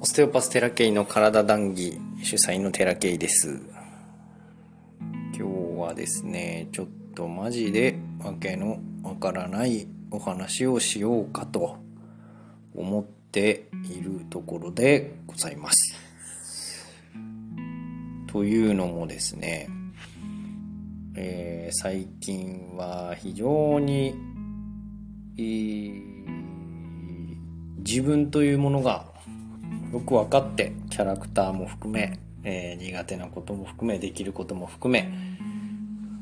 オステオパステラケイの体談義主催のテラケイです。今日はですねちょっとマジでわけのわからないお話をしようかと思っているところでございます。というのもですね、えー、最近は非常に、えー、自分というものがよく分かってキャラクターも含め、えー、苦手なことも含めできることも含め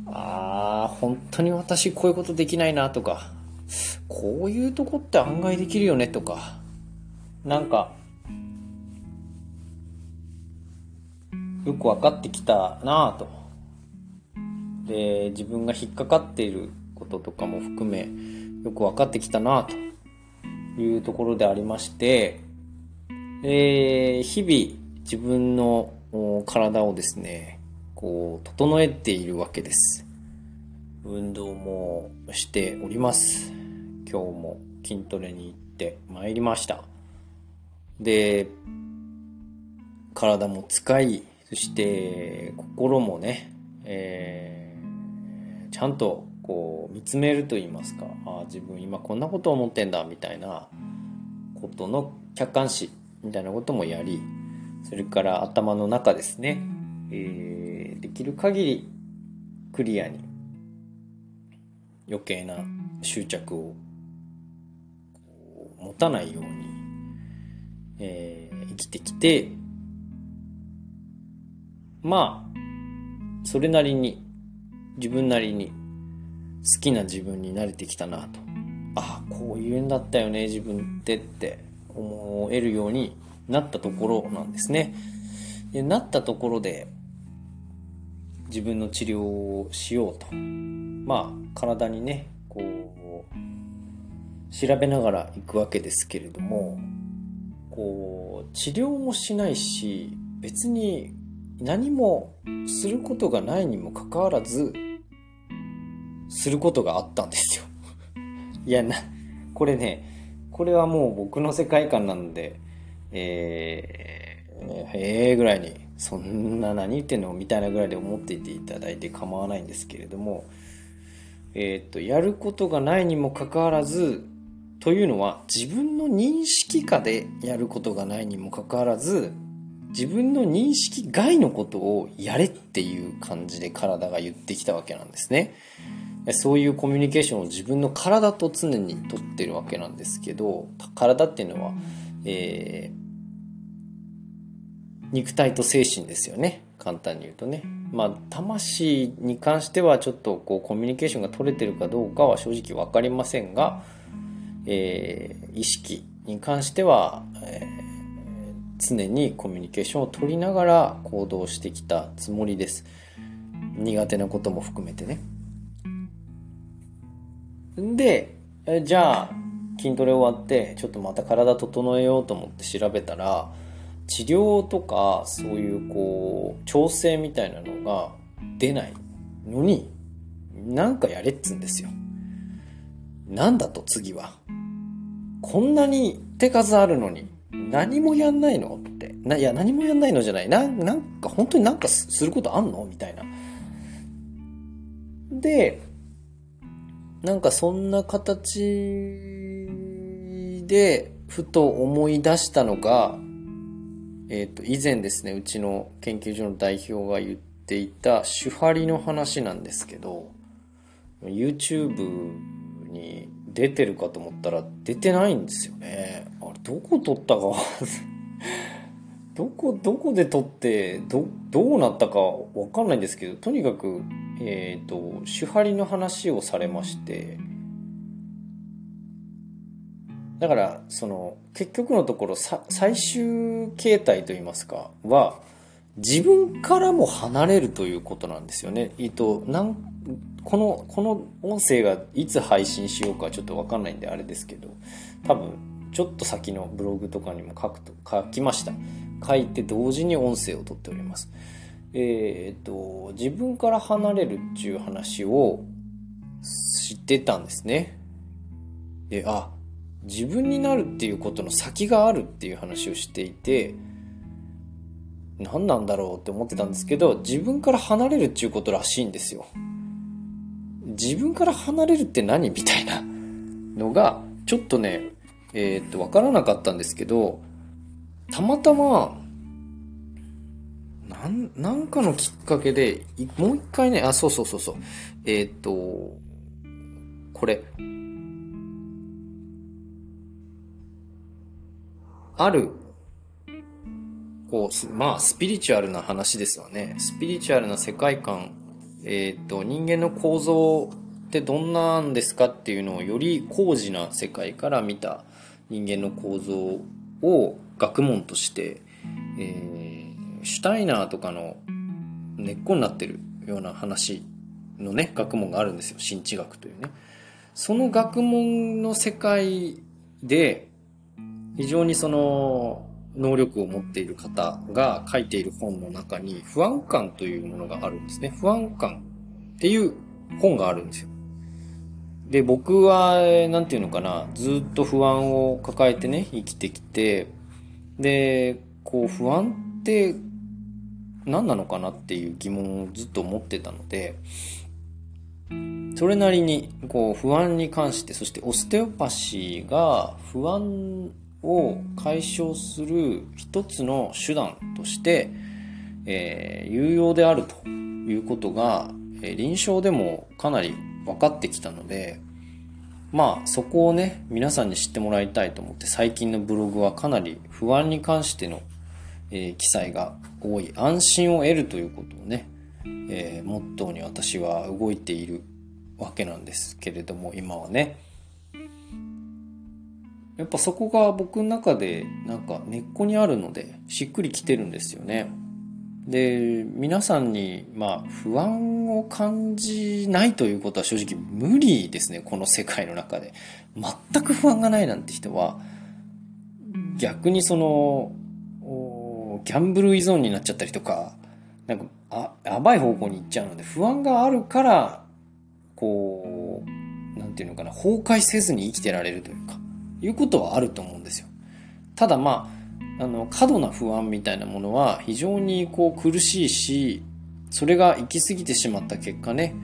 ああ本当に私こういうことできないなとかこういうとこって案外できるよねとかなんかよく分かってきたなぁと。で自分が引っかかっていることとかも含めよく分かってきたなというところでありましてえー、日々自分の体をですね、こう、整えているわけです。運動もしております。今日も筋トレに行ってまいりました。で、体も使い、そして心もね、えー、ちゃんとこう見つめると言いますか、あ自分今こんなこと思ってんだみたいなことの客観視みたいなこともやり、それから頭の中ですね、えー、できる限りクリアに余計な執着を持たないように、えー、生きてきて、まあ、それなりに、自分なりに好きな自分に慣れてきたなと。ああ、こういうんだったよね、自分ってって思えるようになったところなんですね。でなったところで自分の治療をしようと。まあ体にね、こう調べながら行くわけですけれども、こう治療もしないし別に何もすることがないにもかかわらずすることがあったんですよ。いやな、これね、これはもう僕の世界観なので、えー、へえぐらいに、そんな何言ってんのみたいなぐらいで思っていていただいて構わないんですけれども、えっ、と、やることがないにもかかわらず、というのは自分の認識下でやることがないにもかかわらず、自分の認識外のことをやれっていう感じで体が言ってきたわけなんですね。そういうコミュニケーションを自分の体と常にとってるわけなんですけど、体っていうのは、えー、肉体と精神ですよね。簡単に言うとね。まあ、魂に関してはちょっとこうコミュニケーションが取れてるかどうかは正直わかりませんが、えー、意識に関しては、えー、常にコミュニケーションを取りながら行動してきたつもりです。苦手なことも含めてね。で、じゃあ、筋トレ終わって、ちょっとまた体整えようと思って調べたら、治療とか、そういうこう、調整みたいなのが出ないのに、なんかやれっつんですよ。なんだと次は。こんなに手数あるのに、何もやんないの？って。な、いや、何もやんないのじゃない。な、なんか、本当になんかすることあんの？みたいな。で、なんかそんな形で、ふと思い出したのが、えっ、ー、と、以前ですね、うちの研究所の代表が言っていた手張りの話なんですけど、YouTube に出てるかと思ったら出てないんですよね。あれ、どこ撮ったかどこ、どこで撮って、ど、どうなったかわかんないんですけど、とにかく、えっ、ー、と、手張りの話をされまして、だから、その、結局のところ、最終形態といいますか、は、自分からも離れるということなんですよね。えっと、なん、この、この音声がいつ配信しようかちょっとわかんないんであれですけど、多分、ちょっと先のブログとかにも書くと、書きました。書いて同時に音声をとっております。えっ、と、自分から離れるっていう話を知ってたんですね。で、あ、自分になるっていうことの先があるっていう話をしていて何なんだろうって思ってたんですけど自分から離れるっていうことらしいんですよ自分から離れるって何みたいなのがちょっとねえー、っと分からなかったんですけどたまたまなんなんかのきっかけでもう一回ねあそうそうそうそう。えー、っとこれ。あるこうまあスピリチュアルな話ですわね。スピリチュアルな世界観。えっ、と人間の構造ってどんなんですかっていうのをより高次な世界から見た人間の構造を学問として、えー、シュタイナーとかの根っこになってるような話のね学問があるんですよ新知学というねその学問の世界で非常にその能力を持っている方が書いている本の中に不安感というものがあるんですね。不安感っていう本があるんですよ。で、僕は、なんていうのかな、ずっと不安を抱えてね、生きてきて、で、こう、不安って何なのかなっていう疑問をずっと思ってたので、それなりに、こう、不安に関して、そしてオステオパシーが不安を解消する一つの手段として、えー、有用であるということが、え、臨床でもかなり分かってきたので、まあそこをね、皆さんに知ってもらいたいと思って最近のブログはかなり不安に関しての、えー、記載が多い。安心を得るということをね、えー、モットーに私は動いているわけなんですけれども、今はね。やっぱそこが僕の中でなんか根っこにあるのでしっくりきてるんですよね。で皆さんにまあ不安を感じないということは正直無理ですねこの世界の中で全く不安がないなんて人は逆にそのギャンブル依存になっちゃったりとかなんかあやばい方向に行っちゃうので不安があるからこうなんていうのかな崩壊せずに生きてられるというかいうことはあると思うんですよ。ただまあ、あの、過度な不安みたいなものは非常にこう苦しいし、それが行き過ぎてしまった結果ね、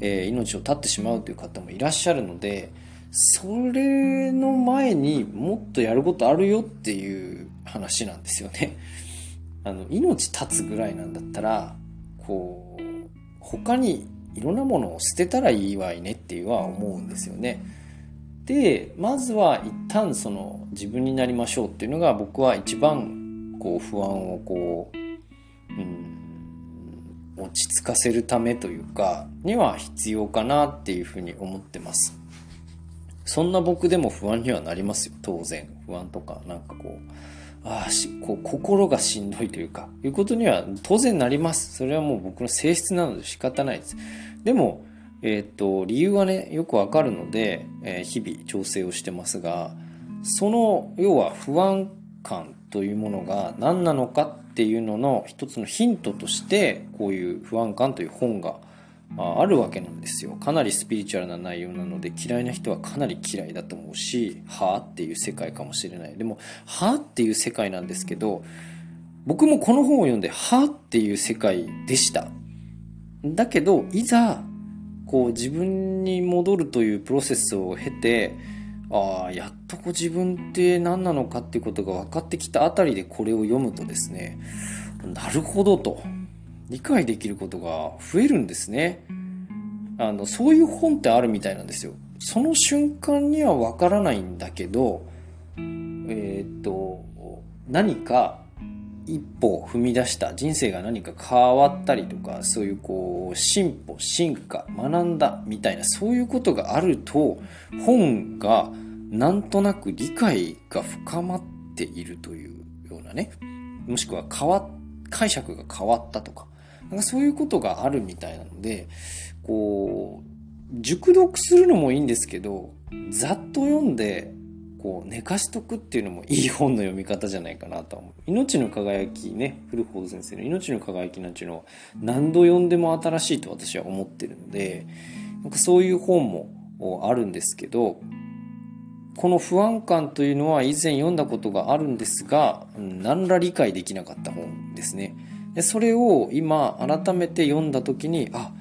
えー、命を絶ってしまうという方もいらっしゃるので、それの前にもっとやることあるよっていう話なんですよね。あの、命絶つぐらいなんだったら、こう、他にいろんなものを捨てたらいいわいねっていうは思うんですよね。でまずは一旦その自分になりましょうっていうのが僕は一番こう不安をこう、うん、落ち着かせるためというかには必要かなっていうふうに思ってます。そんな僕でも不安にはなりますよ。当然。不安とかなんかこうああしこう心がしんどいというかいうことには当然なります。それはもう僕の性質なので仕方ないです。でもえっ、と、理由はね、よくわかるので、えー、日々調整をしてますが、その、要は不安感というものが何なのかっていうのの一つのヒントとして、こういう不安感という本があるわけなんですよ。かなりスピリチュアルな内容なので嫌いな人はかなり嫌いだと思うし、はあっていう世界かもしれない。でも、はあっていう世界なんですけど、僕もこの本を読んで、はあっていう世界でした。だけど、いざこう自分に戻るというプロセスを経てああやっとこう自分って何なのかっていうことが分かってきたあたりでこれを読むとですねなるほどと。理解できることが増えるんですね。あのそういう本ってあるみたいなんですよ。その瞬間には分からないんだけどえー、っと何か一歩踏み出した人生が何か変わったりとかそういうこう進歩進化学んだみたいなそういうことがあると本がなんとなく理解が深まっているというようなねもしくは変わ解釈が変わったとかなんかそういうことがあるみたいなのでこう熟読するのもいいんですけどざっと読んでこう寝かしとくっていうのもいい本の読み方じゃないかなと思う。命の輝きね、古本先生の命の輝きなんていうのは何度読んでも新しいと私は思ってるので、なんかそういう本もあるんですけど、この不安感というのは以前読んだことがあるんですが何ら理解できなかった本ですねでそれを今改めて読んだ時にあ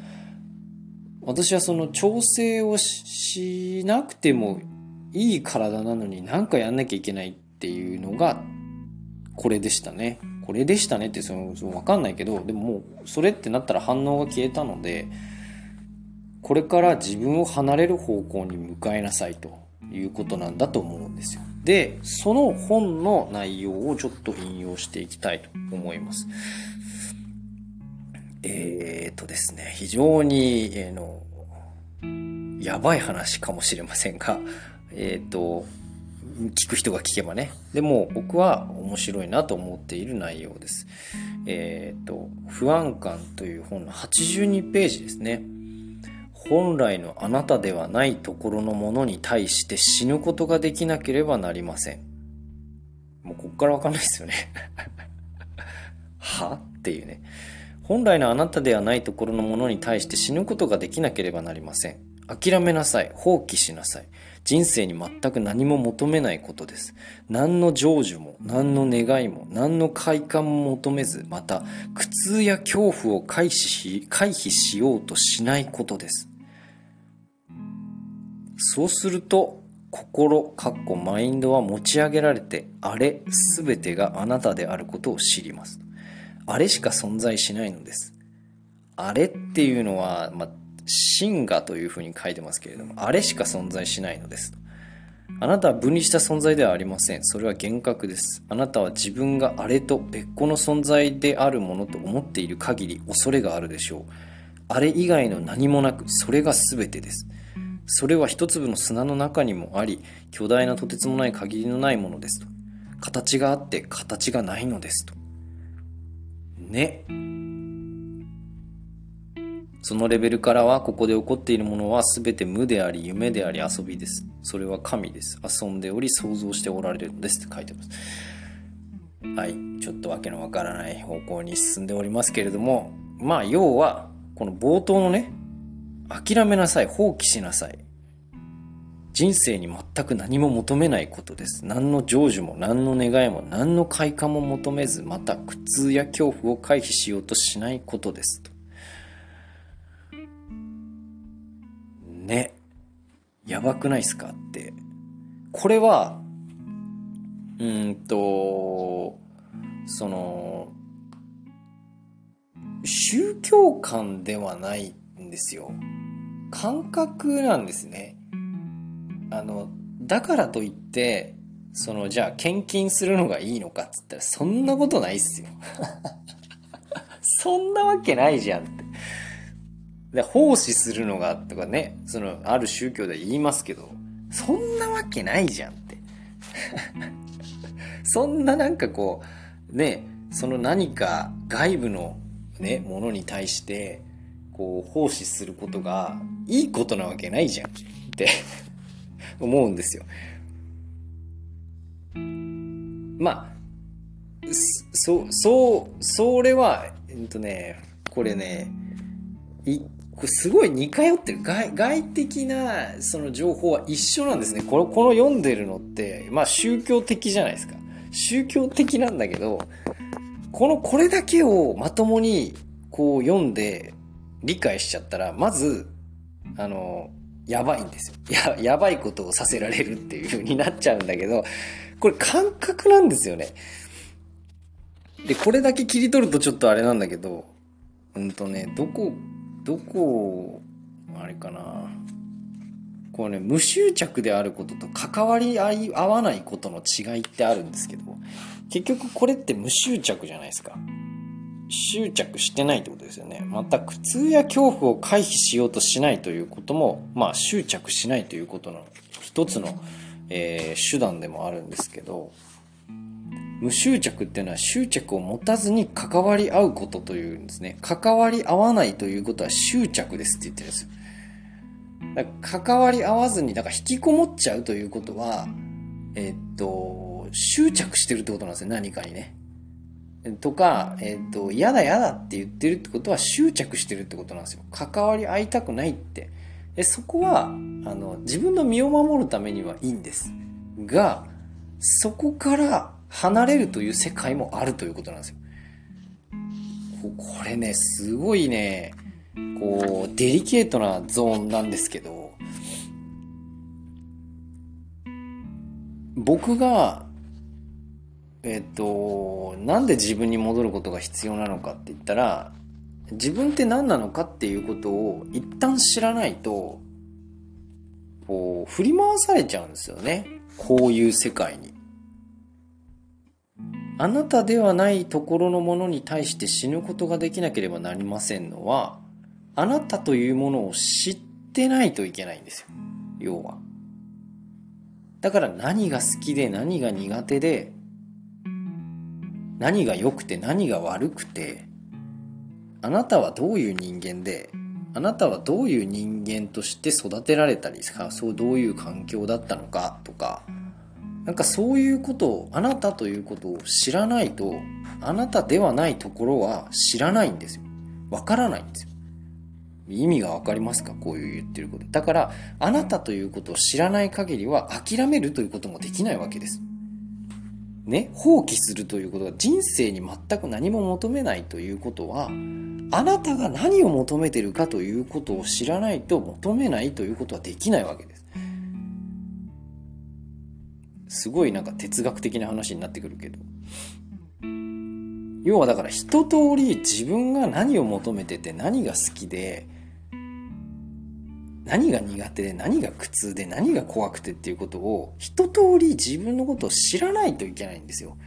私はその調整をしなくてもいい体なのに何かやんなきゃいけないっていうのがこれでしたねこれでしたねってそのその分かんないけどでももうそれってなったら反応が消えたのでこれから自分を離れる方向に向かいなさいということなんだと思うんですよ。で、その本の内容をちょっと引用していきたいと思います。えーとですね、非常に、えー、の、やばい話かもしれませんが、えーと、聞く人が聞けばね。でも僕は面白いなと思っている内容です。えっ、ー、と、不安感という本の82ページですね。本来のあなたではないところのものに対して死ぬことができなければなりません。もうこっからわかんないですよね は？っていうね。本来のあなたではないところのものに対して死ぬことができなければなりません。諦めなさい。放棄しなさい。人生に全く何も求めないことです。何の成就も、何の願いも、何の快感も求めず、また、苦痛や恐怖を回避し回避しようとしないことです。そうすると心かっこマインドは持ち上げられてあれ全てがあなたであることを知りますあれしか存在しないのですあれっていうのは、まあ、真我というふうに書いてますけれどもあれしか存在しないのですあなたは分離した存在ではありません。それは幻覚です。あなたは自分があれと別個の存在であるものと思っている限り恐れがあるでしょう。あれ以外の何もなく、それが全てです。それは一粒の砂の中にもあり、巨大なとてつもない限りのないものですと。形があって形がないのですと。ね。そのレベルからはここで起こっているものは全て無であり夢であり遊びです。それは神です。遊んでおり想像しておられるのですって書いてます。はい。ちょっとわけのわからない方向に進んでおりますけれども、まあ要は、この冒頭のね、諦めなさい、放棄しなさい。人生に全く何も求めないことです。何の成就も何の願いも何の快感も求めず、また苦痛や恐怖を回避しようとしないことです。ね。やばくないっすか？って。これは、うんと、その、宗教観ではないんですよ。感覚なんですね。あの、だからといって、その、じゃあ献金するのがいいのかっつったら、そんなことないっすよ。そんなわけないじゃんっ。で、奉仕するのがとかね、その、ある宗教で言いますけど、そんなわけないじゃんって。そんななんかこう、ね、その何か外部のね、ものに対して、こう、奉仕することがいいことなわけないじゃんって 思うんですよ。まあ、そ、そう、それは、えっとね、これね、い、これすごい似通ってる。外、外的な、その情報は一緒なんですね。この、この読んでるのって、まあ宗教的じゃないですか。宗教的なんだけど、この、これだけをまともに、こう読んで、理解しちゃったら、まず、あの、やばいんですよ。や、やばいことをさせられるっていう風になっちゃうんだけど、これ感覚なんですよね。で、これだけ切り取るとちょっとあれなんだけど、うんとね、どこ、どこ、あれかな。こうね、無執着であることと関わり合い合わないことの違いってあるんですけど、結局これって無執着じゃないですか。執着してないってことですよね。また苦痛や恐怖を回避しようとしないということも、まあ執着しないということの一つの、えー、手段でもあるんですけど、無執着っていうのは執着を持たずに関わり合うことというんですね。関わり合わないということは執着ですって言ってるんですよ。か関わり合わずに、だから引きこもっちゃうということは、え、っと、執着してるってことなんですよ、何かにね。とか、えっ、と、嫌だ嫌だって言ってるってことは執着してるってことなんですよ。関わり合いたくないって。でそこは、あの、自分の身を守るためにはいいんです。が、そこから離れるという世界もあるということなんですよ。これね、すごいね、こう、デリケートなゾーンなんですけど、僕が、えっ、と、なんで自分に戻ることが必要なのかって言ったら、自分って何なのかっていうことを一旦知らないと、こう、振り回されちゃうんですよね。こういう世界に。あなたではないところのものに対して死ぬことができなければなりませんのは、あなたというものを知ってないといけないんですよ。要は。だから何が好きで何が苦手で、何が良くて何が悪くて、あなたはどういう人間で、あなたはどういう人間として育てられたりそうどういう環境だったのかとか、なんかそういうことを、あなたということを知らないと、あなたではないところは知らないんですよ。わからないんですよ。意味がわかりますか？こういう言ってること。だから、あなたということを知らない限りは諦めるということもできないわけです。ね、放棄するということが人生に全く何も求めないということは、あなたが何を求めてるかということを知らないと求めないということはできないわけです。すごいなんか哲学的な話になってくるけど。要はだから一通り自分が何を求めてて何が好きで何が苦手で何が苦痛で何が怖くてっていうことを一通り自分のことを知らないといけないんですよ。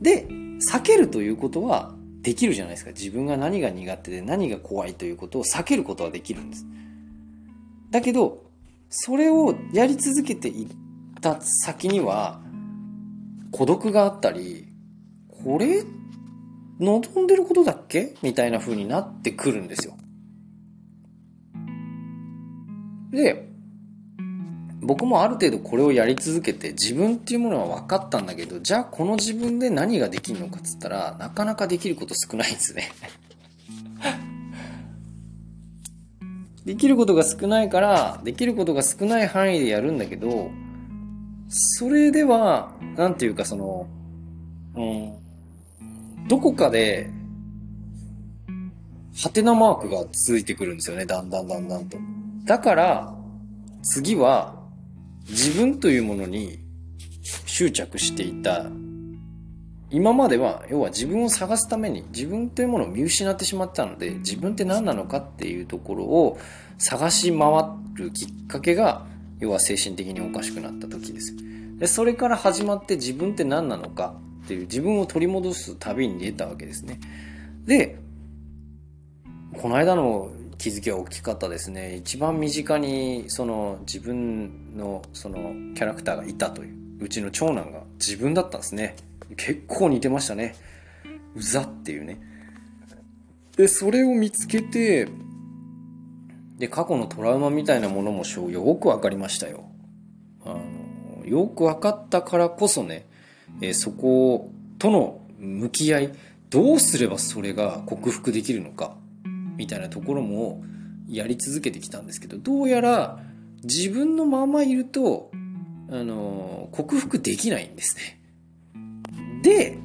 で、避けるということはできるじゃないですか。自分が何が苦手で何が怖いということを避けることはできるんです。だけど、それをやり続けていった先には孤独があったり、これ望んでることだっけ？みたいな風になってくるんですよ。で、僕もある程度これをやり続けて自分っていうものは分かったんだけど、じゃあこの自分で何ができるのかっつったら、なかなかできること少ないんですね。できることが少ないから、できることが少ない範囲でやるんだけど、それでは、なんていうかその、うん、どこかで、ハテナマークが続いてくるんですよね、だんだんだんだんと。だから、次は自分というものに執着していた。今までは、要は自分を探すために自分というものを見失ってしまったので、自分って何なのかっていうところを探し回るきっかけが、要は精神的におかしくなった時です。で、それから始まって自分って何なのかっていう自分を取り戻す旅に出たわけですね。で、この間の気づきは大きかったですね一番身近にその自分のそのキャラクターがいたといううちの長男が自分だったんですね結構似てましたねうざっていうねでそれを見つけてで過去のトラウマみたいなものもよく分かりましたよあのよく分かったからこそね、えそことの向き合いどうすればそれが克服できるのかみたいなところもやり続けてきたんですけどどうやら自分のままいるとあの克服できないんですね。で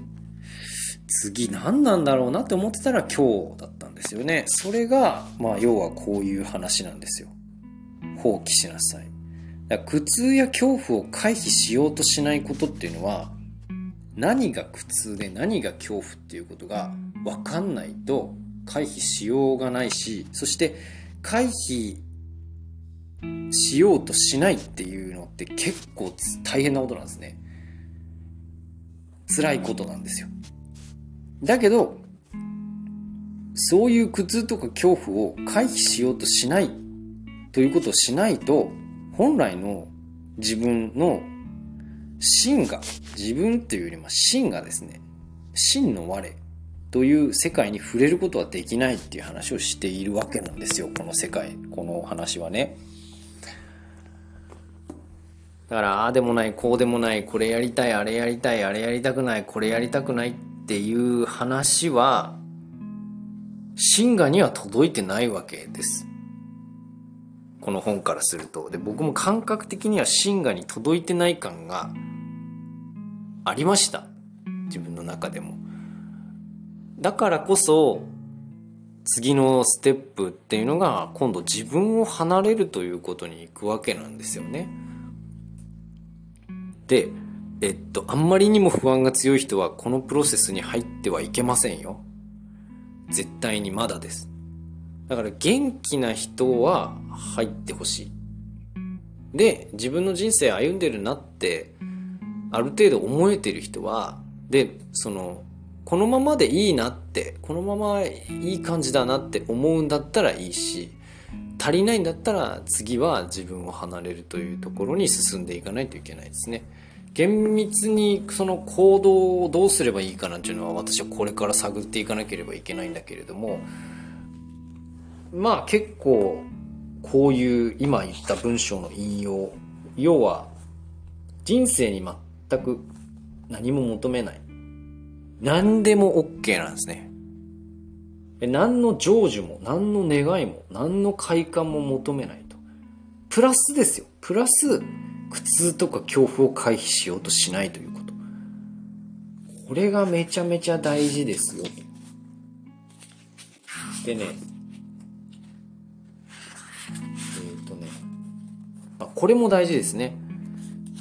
次何なんだろうなって思ってたら今日だったですよね。それがまあ要はこういう話なんですよ。放棄しなさい。だから苦痛や恐怖を回避しようとしないことっていうのは何が苦痛で何が恐怖っていうことが分かんないと回避しようがないし、そして回避しようとしないっていうのって結構大変なことなんですね。辛いことなんですよ。だけど、そういう苦痛とか恐怖を回避しようとしないということをしないと、本来の自分の真が、自分っていうよりも真がですね、真の我という世界に触れることはできないっていう話をしているわけなんですよこの世界。この話はね。だからああでもないこうでもないこれやりたいあれやりたいあれやりたくないこれやりたくないっていう話は真我には届いてないわけですこの本からすると。で、僕も感覚的には真がに届いてない感がありました。自分の中でも。だからこそ、次のステップっていうのが今度自分を離れるということに行くわけなんですよね。で、えっと、あんまりにも不安が強い人はこのプロセスに入ってはいけませんよ。絶対にまだです。だから元気な人は入ってほしい。で、自分の人生歩んでるなって、ある程度思えてる人は、で、その、このままでいいなって、このままいい感じだなって思うんだったらいいし、足りないんだったら次は自分を離れるというところに進んでいかないといけないですね。厳密にその行動をどうすればいいかなっていうのは私はこれから探っていかなければいけないんだけれどもまあ結構こういう今言った文章の引用要は人生に全く何も求めない。何でも OK なんですね。何の成就も何の願いも何の快感も求めないと。プラスですよ。プラス苦痛とか恐怖を回避しようとしないということ。これがめちゃめちゃ大事ですよ。でね、えっ、ー、とね、あ、これも大事ですね。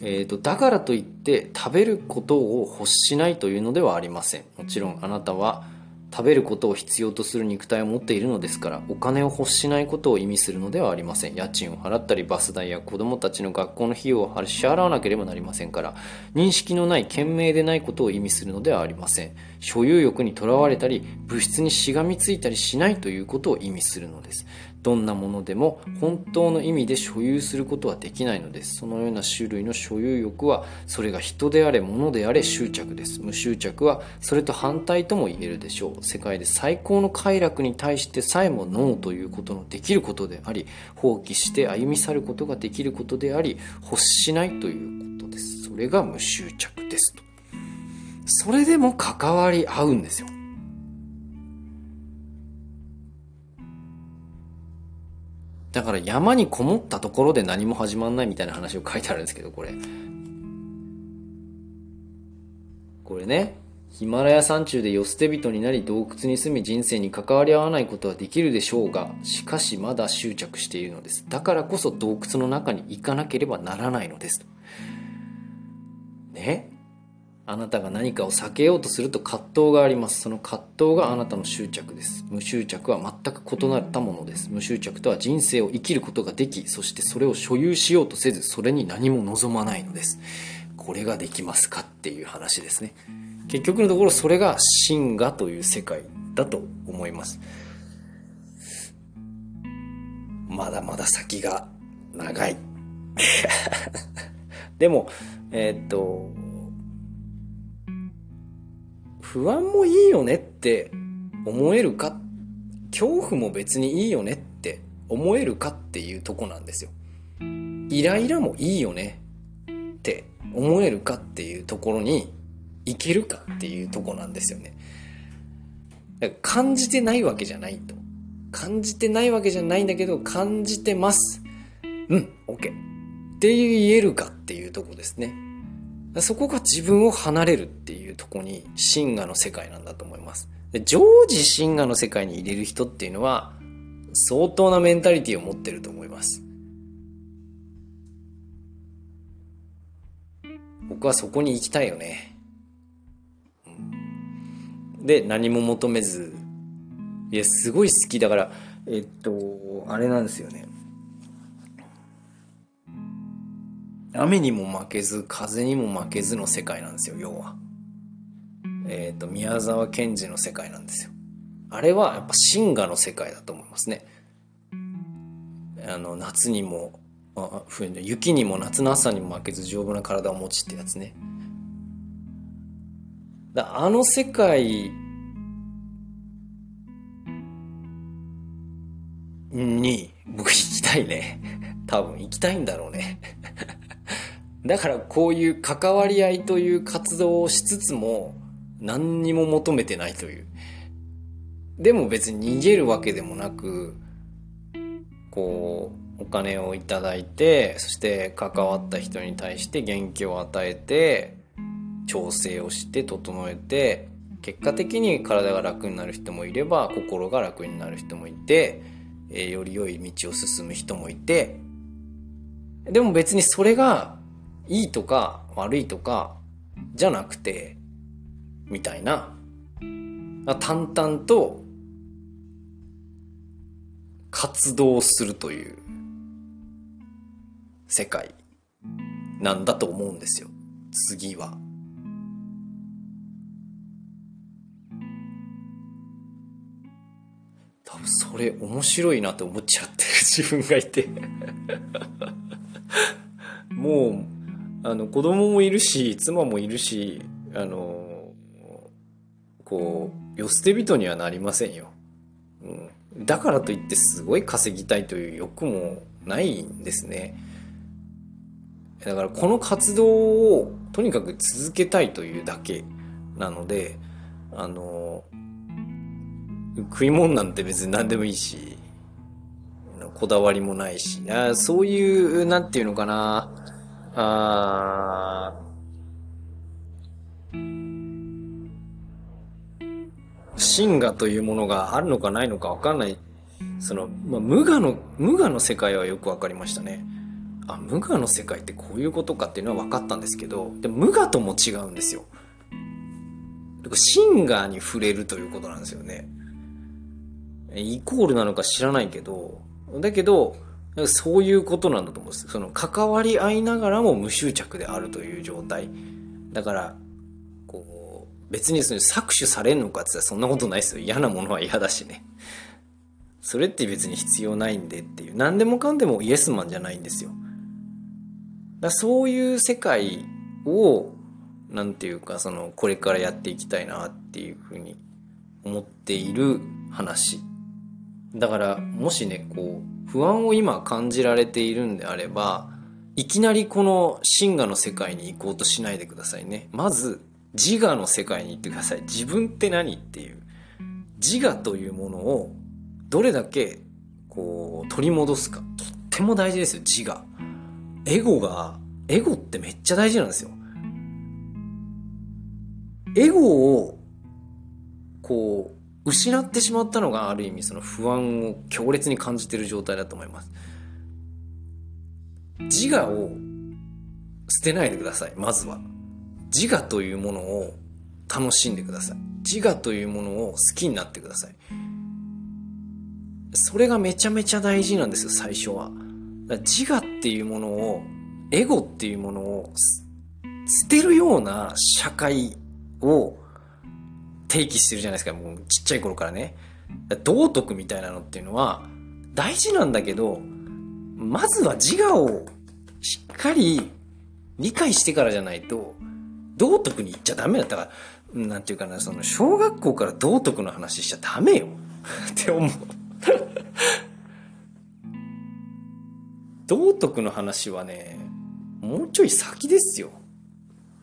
えっ、ー、と、だからといって食べることを欲しないというのではありません。もちろんあなたは食べることを必要とする肉体を持っているのですからお金を欲しないことを意味するのではありません。家賃を払ったりバス代や子供たちの学校の費用を支払わなければなりませんから認識のない賢明でないことを意味するのではありません。所有欲にとらわれたり物質にしがみついたりしないということを意味するのですどんなものでも本当の意味で所有することはできないのです。そのような種類の所有欲は、それが人であれ物であれ執着です。無執着は、それと反対とも言えるでしょう。世界で最高の快楽に対してさえもノーということのできることであり、放棄して歩み去ることができることであり、欲しないということです。それが無執着です。それでも関わり合うんですよ。だから山にこもったところで何も始まんないみたいな話を書いてあるんですけど、これ。これね、ヒマラヤ山中で世捨て人になり洞窟に住み人生に関わり合わないことはできるでしょうが、しかしまだ執着しているのです。だからこそ洞窟の中に行かなければならないのです。ねあなたが何かを避けようとすると葛藤があります。その葛藤があなたの執着です。無執着は全く異なったものです。無執着とは人生を生きることができ、そしてそれを所有しようとせず、それに何も望まないのです。これができますかっていう話ですね。結局のところそれが真我という世界だと思います。まだまだ先が長い。でも、えー、っと、不安もいいよねって思えるか恐怖も別にいいよねって思えるかっていうとこなんですよ。イライラもいいよねって思えるかっていうところにいけるかっていうとこなんですよね。感じてないわけじゃないと。感じてないわけじゃないんだけど、感じてます。うん、OK。って言えるかっていうとこですね。そこが自分を離れるっていうとこに真我の世界なんだと思います。で常時真我の世界に入れる人っていうのは相当なメンタリティを持ってると思います。僕はそこに行きたいよね。で、何も求めず、いや、すごい好きだから、えっと、あれなんですよね。雨にも負けず風にも負けずの世界なんですよ要は。えっ、ー、と宮沢賢治の世界なんですよ。あれはやっぱ神話の世界だと思いますね。あの夏にもあ冬雪にも夏の朝にも負けず丈夫な体を持ちってやつね。だあの世界に僕行きたいね。多分行きたいんだろうね。だからこういう関わり合いという活動をしつつも何にも求めてないという。でも別に逃げるわけでもなく、こう、お金をいただいてそして関わった人に対して元気を与えて調整をして整えて結果的に体が楽になる人もいれば心が楽になる人もいて、え、より良い道を進む人もいてでも別にそれがいいとか悪いとかじゃなくてみたいな。淡々と活動するという世界なんだと思うんですよ。次は。多分それ面白いなって思っちゃってる自分がいて。もうあの子供もいるし妻もいるしあのこう世捨て人にはなりませんよ。うんだからといってすごい稼ぎたいという欲もないんですね。だからこの活動をとにかく続けたいというだけなので、あの、食い物なんて別に何でもいいし、こだわりもないし、あそういう、なんていうのかな、あ真我というものがあるのかないのか分かんない。その、まあ、無我の無我の世界はよく分かりましたね。あ無我の世界ってこういうことかっていうのは分かったんですけどで無我とも違うんですよ。真我に触れるということなんですよね。イコールなのか知らないけどだけどそういうことなんだと思うんですその関わり合いながらも無執着であるという状態だからこう別にそれ搾取されんのかって言ったらそんなことないですよ。嫌なものは嫌だしね。それって別に必要ないんでっていう。何でもかんでもイエスマンじゃないんですよ。だそういう世界を、なんていうか、その、これからやっていきたいなっていうふうに思っている話。だから、もしね、こう、不安を今感じられているんであれば、いきなりこの真我の世界に行こうとしないでくださいね。まず、自我の世界に行ってください。自分って何っていう。自我というものをどれだけこう取り戻すか。とっても大事ですよ、自我。エゴが、エゴってめっちゃ大事なんですよ。エゴをこう失ってしまったのがある意味その不安を強烈に感じている状態だと思います。自我を捨てないでください、まずは。自我というものを楽しんでください。自我というものを好きになってください。それがめちゃめちゃ大事なんですよ、最初は。自我っていうものを、エゴっていうものを捨てるような社会を提起してるじゃないですか、もうちっちゃい頃からね。道徳みたいなのっていうのは大事なんだけど、まずは自我をしっかり理解してからじゃないと、道徳に行っちゃダメだったから、なんていうかな、その、小学校から道徳の話しちゃダメよ って思う道徳の話はね、もうちょい先ですよ。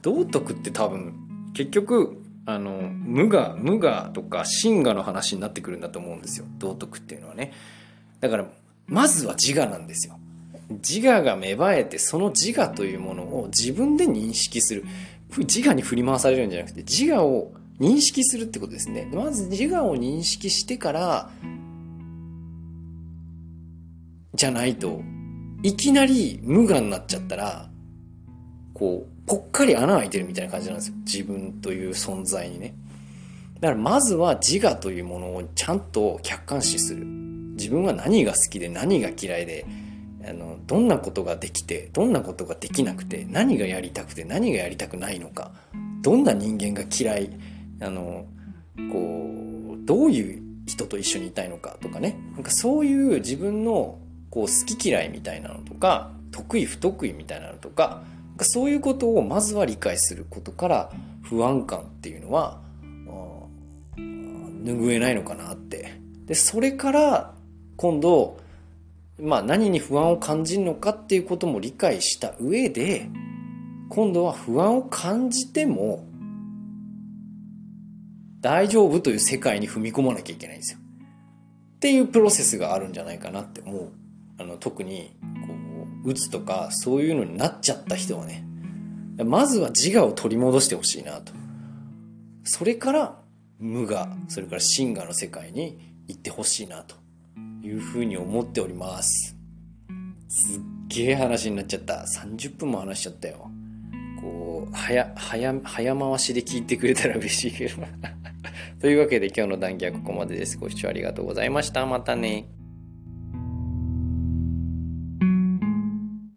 道徳って多分、結局、あの、無我、無我とか真我の話になってくるんだと思うんですよ。道徳っていうのはね。だから、まずは自我なんですよ。自我が芽生えて、その自我というものを自分で認識する。自我に振り回されるんじゃなくて、自我を認識するってことですね。まず自我を認識してから、じゃないと、いきなり無我になっちゃったら、こう、ぽっかり穴開いてるみたいな感じなんですよ。自分という存在にね。だからまずは自我というものをちゃんと客観視する。自分は何が好きで何が嫌いで、あのどんなことができてどんなことができなくて何がやりたくて何がやりたくないのかどんな人間が嫌いあのこうどういう人と一緒にいたいのかとかねなんかそういう自分のこう好き嫌いみたいなのとか得意不得意みたいなのとかそういうことをまずは理解することから不安感っていうのは拭えないのかなってでそれから今度まあ何に不安を感じるのかっていうことも理解した上で、今度は不安を感じても大丈夫という世界に踏み込まなきゃいけないんですよ。っていうプロセスがあるんじゃないかなって思うあの特にこううつとかそういうのになっちゃった人はねまずは自我を取り戻してほしいなと。それから無我それから真我の世界に行ってほしいなと。いうふうに思っております。すっげえ話になっちゃった。30分も話しちゃったよ。こう早早早回しで聞いてくれたら嬉しいけど。というわけで今日の談義はここまでです。ご視聴ありがとうございました。またね。